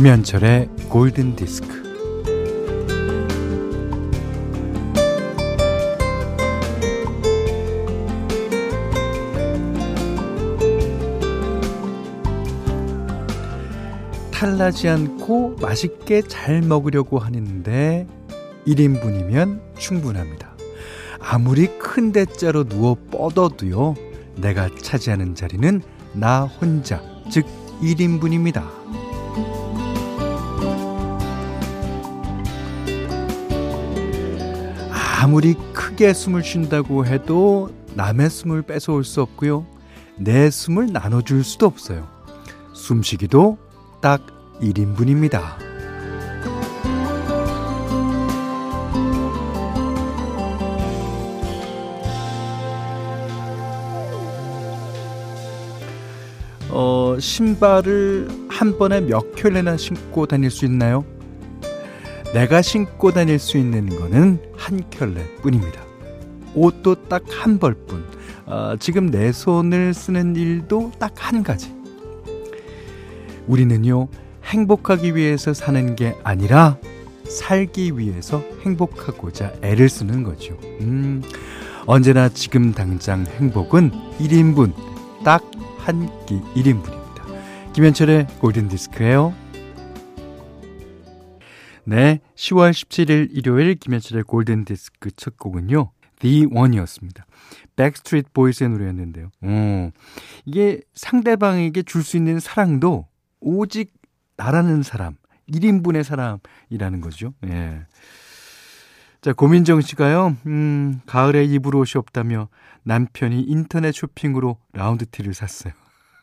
김현철의 골든 디스크. 탈나지 않고 맛있게 잘 먹으려고 하는데 1인분이면 충분합니다. 아무리 큰 대자로 누워 뻗어도요, 내가 차지하는 자리는 나 혼자, 즉 1인분입니다. 아무리 크게 숨을 쉰다고 해도 남의 숨을 뺏어올 수 없고요. 내 숨을 나눠줄 수도 없어요. 숨쉬기도 딱 1인분입니다. 어, 신발을 한 번에 몇 켤레나 신고 다닐 수 있나요? 내가 신고 다닐 수 있는 거는 한 켤레 뿐입니다. 옷도 딱 한 벌뿐. 어, 지금 내 손을 쓰는 일도 딱 한 가지. 우리는요, 행복하기 위해서 사는 게 아니라 살기 위해서 행복하고자 애를 쓰는 거죠. 음, 언제나 지금 당장 행복은 1인분, 딱 한 끼 1인분입니다. 김현철의 골든디스크예요. 네, 10월 17일 일요일 김현철의 골든 디스크 첫 곡은요. The One이었습니다. 백스트리트 보이스의 노래였는데요. 어, 이게 상대방에게 줄 수 있는 사랑도 오직 나라는 사람, 1인분의 사람이라는 거죠. 예. 자, 고민정 씨가요, 음, 가을에 입을 옷이 없다며 남편이 인터넷 쇼핑으로 라운드티를 샀어요.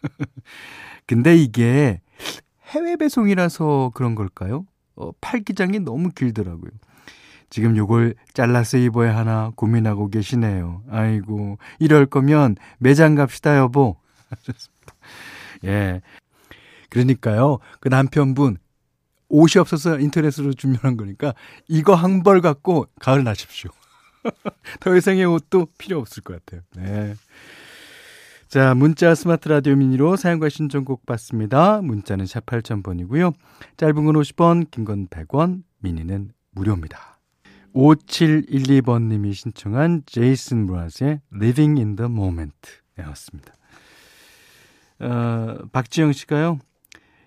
근데 이게 해외 배송이라서 그런 걸까요? 어, 팔기장이 너무 길더라고요. 지금 요걸 잘라서 입어야 하나 고민하고 계시네요. 아이고, 이럴 거면 매장 갑시다, 여보. 예. 그러니까요, 그 남편분, 옷이 없어서 인터넷으로 주문한 거니까, 이거 한 벌 갖고 가을 나십시오. 더 이상의 옷도 필요 없을 것 같아요. 네. 자, 문자 스마트 라디오 미니로 사용과 신청곡 받습니다. 문자는 샵 8000번이고요. 짧은 건 50원, 긴 건 100원, 미니는 무료입니다. 5712번 님이 신청한 제이슨 브라즈의 Living in the Moment 였습니다. 어, 박지영 씨가요.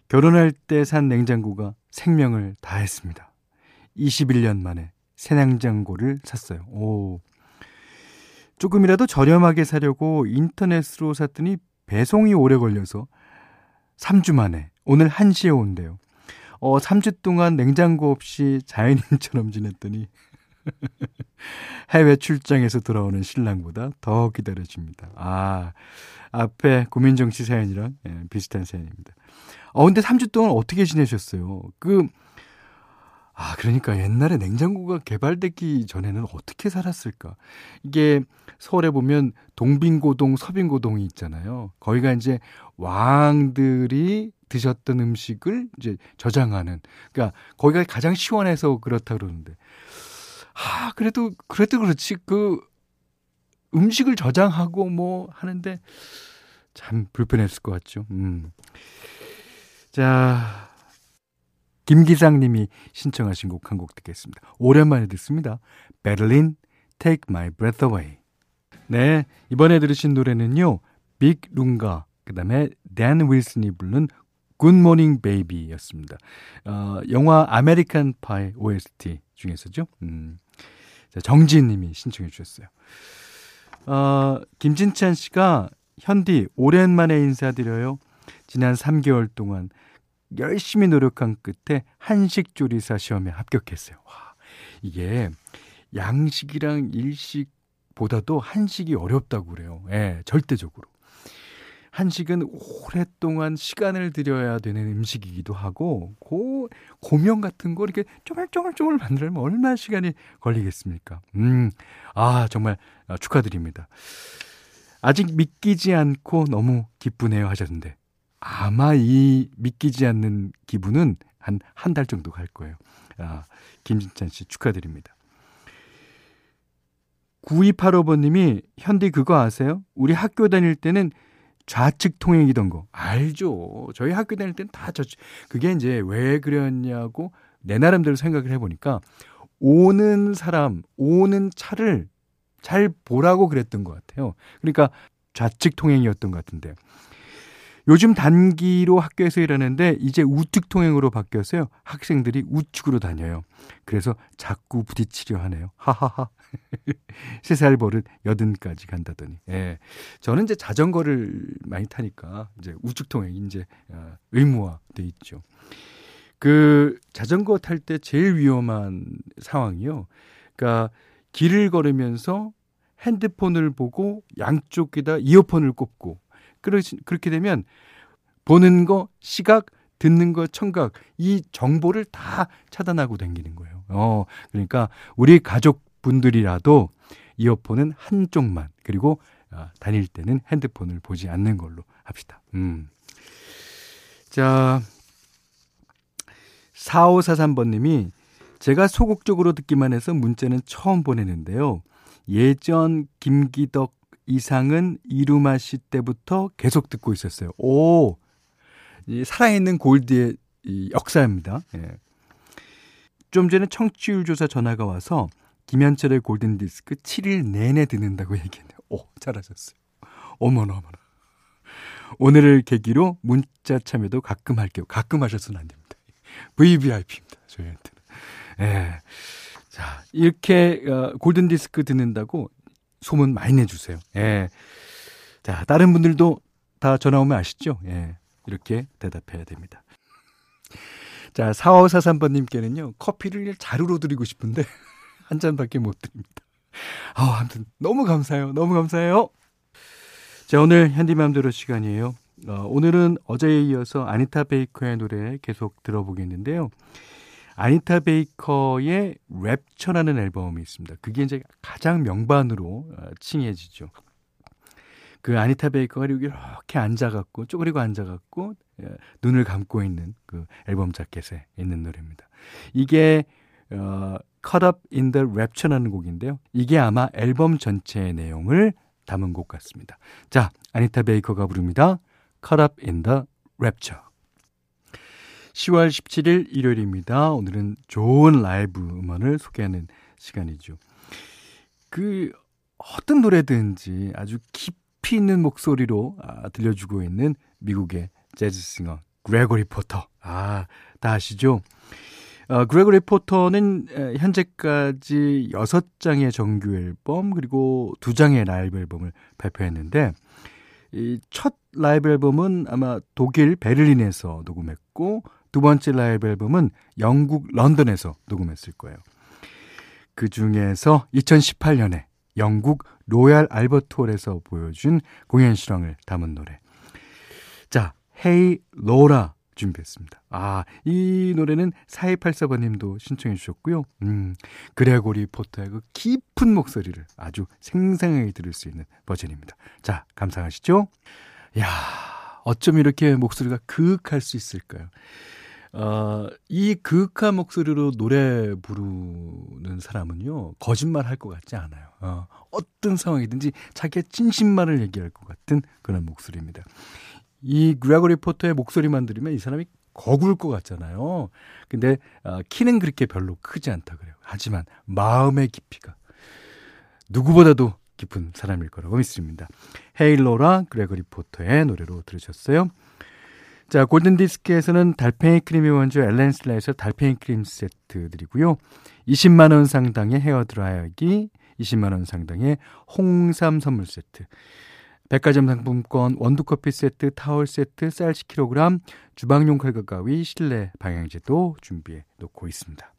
결혼할 때 산 냉장고가 생명을 다했습니다. 21년 만에 새 냉장고를 샀어요. 오. 조금이라도 저렴하게 사려고 인터넷으로 샀더니 배송이 오래 걸려서 3주 만에 오늘 1시에 온대요. 어, 3주 동안 냉장고 없이 자연인처럼 지냈더니 해외 출장에서 돌아오는 신랑보다 더 기다려집니다. 아, 앞에 고민정 씨 사연이랑 예, 비슷한 사연입니다. 어, 근데 3주 동안 어떻게 지내셨어요? 그, 아, 그러니까 옛날에 냉장고가 개발되기 전에는 어떻게 살았을까? 이게 서울에 보면 동빙고동, 서빙고동이 있잖아요. 거기가 이제 왕들이 드셨던 음식을 이제 저장하는. 그러니까 거기가 가장 시원해서 그렇다 그러는데. 아, 그래도, 그래도 그렇지. 그 음식을 저장하고 뭐 하는데 참 불편했을 것 같죠. 음. 자, 김기상님이 신청하신 곡 한 곡 듣겠습니다. 오랜만에 듣습니다. 베를린 Take My Breath Away. 네, 이번에 들으신 노래는요. 빅 룽가, 그 다음에 댄 윌슨이 부른 Good Morning Baby였습니다. 어, 영화 American Pie OST 중에서죠. 음, 자, 정지인 님이 신청해 주셨어요. 어, 김진찬 씨가 현디 오랜만에 인사드려요. 지난 3개월 동안 열심히 노력한 끝에 한식조리사 시험에 합격했어요. 와, 이게 양식이랑 일식보다도 한식이 어렵다고 그래요. 예, 절대적으로. 한식은 오랫동안 시간을 들여야 되는 음식이기도 하고 고 고명 같은 거 이렇게 쪼물쪼물쪼물 만들면 얼마나 시간이 걸리겠습니까? 음, 아 정말 축하드립니다. 아직 믿기지 않고 너무 기쁘네요 하셨는데 아마 이 믿기지 않는 기분은 한 한 달 정도 갈 거예요. 아, 김진찬 씨 축하드립니다. 9285번님이 현디 그거 아세요? 우리 학교 다닐 때는 좌측 통행이던 거 알죠. 저희 학교 다닐 땐다저 그게 이제 왜 그랬냐고 내 나름대로 생각을 해보니까 오는 사람, 오는 차를 잘 보라고 그랬던 것 같아요. 그러니까 좌측 통행이었던 것 같은데. 요즘 단기로 학교에서 일하는데 이제 우측 통행으로 바뀌었어요. 학생들이 우측으로 다녀요. 그래서 자꾸 부딪히려 하네요. 하하하. 세살 버릇 여든까지 간다더니. 예. 저는 이제 자전거를 많이 타니까 이제 우측 통행 이제 어, 의무화돼 있죠. 그 자전거 탈 때 제일 위험한 상황이요. 그러니까 길을 걸으면서 핸드폰을 보고 양쪽에다 이어폰을 꼽고 그렇게 되면 보는 거 시각 듣는 거 청각 이 정보를 다 차단하고 다니는 거예요. 어 그러니까 우리 가족분들이라도 이어폰은 한쪽만 그리고 아, 다닐 때는 핸드폰을 보지 않는 걸로 합시다. 음. 자, 4543번님이 제가 소극적으로 듣기만 해서 문자는 처음 보내는데요. 예전 김기덕 이상은 이루마 씨 때부터 계속 듣고 있었어요. 오! 이 살아있는 골드의 이 역사입니다. 예. 좀 전에 청취율 조사 전화가 와서 김현철의 골든 디스크 7일 내내 듣는다고 얘기했네요. 오, 잘하셨어요. 어머나, 어머나. 오늘을 계기로 문자 참여도 가끔 할게요. 가끔 하셔서는 안 됩니다. VVIP입니다. 저희한테는. 예. 자, 이렇게 어, 골든 디스크 듣는다고 소문 많이 내주세요. 예. 자, 다른 분들도 다 전화 오면 아시죠? 예. 이렇게 대답해야 됩니다. 자, 4543번님께는요, 커피를 자루로 드리고 싶은데, 한 잔밖에 못 드립니다. 아, 아무튼, 너무 감사해요. 너무 감사해요. 자, 오늘 현디맘대로 시간이에요. 어, 오늘은 어제에 이어서 아니타 베이커의 노래 계속 들어보겠는데요. 아니타 베이커의 랩처라는 앨범이 있습니다. 그게 이제 가장 명반으로 어, 칭해지죠. 그 아니타 베이커가 이렇게 앉아갖고 쪼그리고 앉아갖고 예, 눈을 감고 있는 그 앨범 자켓에 있는 노래입니다. 이게 어, Cut Up in the Rapture라는 곡인데요. 이게 아마 앨범 전체의 내용을 담은 곡 같습니다. 자, 아니타 베이커가 부릅니다. Caught Up in the Rapture. 10월 17일 일요일입니다. 오늘은 좋은 라이브 음원을 소개하는 시간이죠. 그 어떤 노래든지 아주 깊이 있는 목소리로 아, 들려주고 있는 미국의 재즈싱어 그레고리 포터. 아, 다 아시죠? 어, 그레고리 포터는 현재까지 6장의 정규 앨범 그리고 2장의 라이브 앨범을 발표했는데 이 첫 라이브 앨범은 아마 독일 베를린에서 녹음했고 두 번째 라이브 앨범은 영국 런던에서 녹음했을 거예요. 그 중에서 2018년에 영국 로얄 알버트 홀에서 보여준 공연 실황을 담은 노래. 자, 헤이 로라 준비했습니다. 아, 이 노래는 4284번님도 신청해 주셨고요. 음, 그레고리 포터의 그 깊은 목소리를 아주 생생하게 들을 수 있는 버전입니다. 자, 감상하시죠? 야, 어쩜 이렇게 목소리가 그윽할 수 있을까요? 어, 이 그윽한 목소리로 노래 부르는 사람은요, 거짓말 할 것 같지 않아요. 어, 어떤 상황이든지 자기의 진심만을 얘기할 것 같은 그런 목소리입니다. 이 그레고리 포터의 목소리만 들으면 이 사람이 거굴 것 같잖아요. 근데 어, 키는 그렇게 별로 크지 않다 그래요. 하지만 마음의 깊이가 누구보다도 깊은 사람일 거라고 믿습니다. Hey Laura 그레고리 포터의 노래로 들으셨어요. 자, 골든디스크에서는 달팽이 크림의 원조 엘렌실라에서 달팽이 크림 세트 드리고요. 20만원 상당의 헤어드라이기, 20만원 상당의 홍삼 선물 세트, 백화점 상품권, 원두커피 세트, 타월 세트, 쌀 10kg, 주방용 칼과 가위, 실내 방향제도 준비해 놓고 있습니다.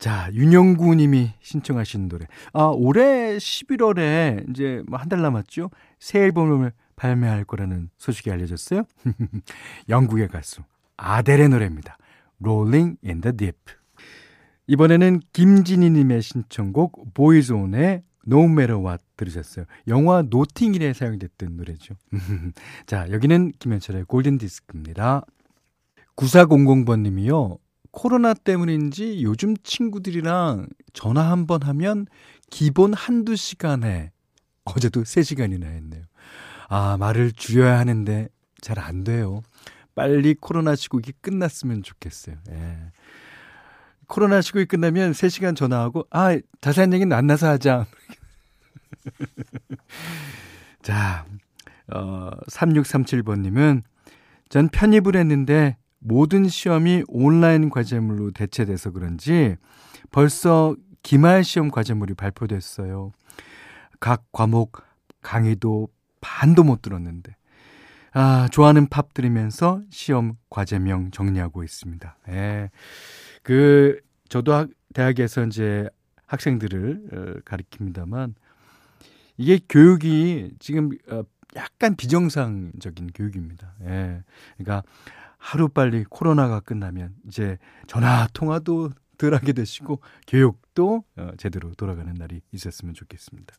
자, 윤영구 님이 신청하신 노래. 아, 올해 11월에 이제 뭐 한 달 남았죠? 새 앨범을 발매할 거라는 소식이 알려졌어요. 영국의 가수 아델의 노래입니다. Rolling in the Deep. 이번에는 김진희 님의 신청곡 보이존의 No Matter What 들으셨어요. 영화 노팅힐에 사용됐던 노래죠. 자, 여기는 김현철의 골든 디스크입니다. 9400번 님이요. 코로나 때문인지 요즘 친구들이랑 전화 한 번 하면 기본 한두 시간에 어제도 3시간이나 했네요. 아, 말을 줄여야 하는데 잘 안 돼요. 빨리 코로나 시국이 끝났으면 좋겠어요. 예. 코로나 시국이 끝나면 3시간 전화하고, 아, 자세한 얘기는 만나서 하자. 자, 어, 3637번님은 전 편입을 했는데 모든 시험이 온라인 과제물로 대체돼서 그런지 벌써 기말 시험 과제물이 발표됐어요. 각 과목 강의도 반도 못 들었는데. 아, 좋아하는 팝 들으면서 시험 과제명 정리하고 있습니다. 예. 그, 저도 학, 대학에서 이제 학생들을 어, 가리킵니다만, 이게 교육이 지금 어, 약간 비정상적인 교육입니다. 예. 그러니까 하루 빨리 코로나가 끝나면 이제 전화 통화도 덜 하게 되시고 교육도 어, 제대로 돌아가는 날이 있었으면 좋겠습니다.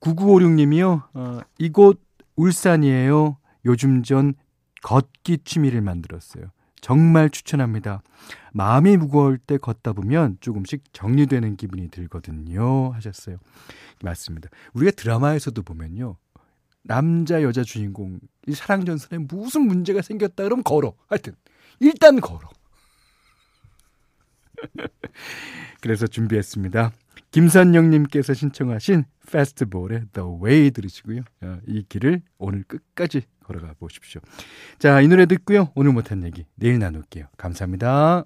9956님이요. 어, 이곳 울산이에요. 요즘 전 걷기 취미를 만들었어요. 정말 추천합니다. 마음이 무거울 때 걷다 보면 조금씩 정리되는 기분이 들거든요. 하셨어요. 맞습니다. 우리가 드라마에서도 보면요. 남자 여자 주인공 이 사랑 전선에 무슨 문제가 생겼다 그러면 걸어. 하여튼 일단 걸어. 그래서 준비했습니다. 김선영님께서 신청하신 페스티벌의 The Way 들으시고요. 어, 이 길을 오늘 끝까지 걸어가 보십시오. 자, 이 노래 듣고요. 오늘 못한 얘기 내일 나눌게요. 감사합니다.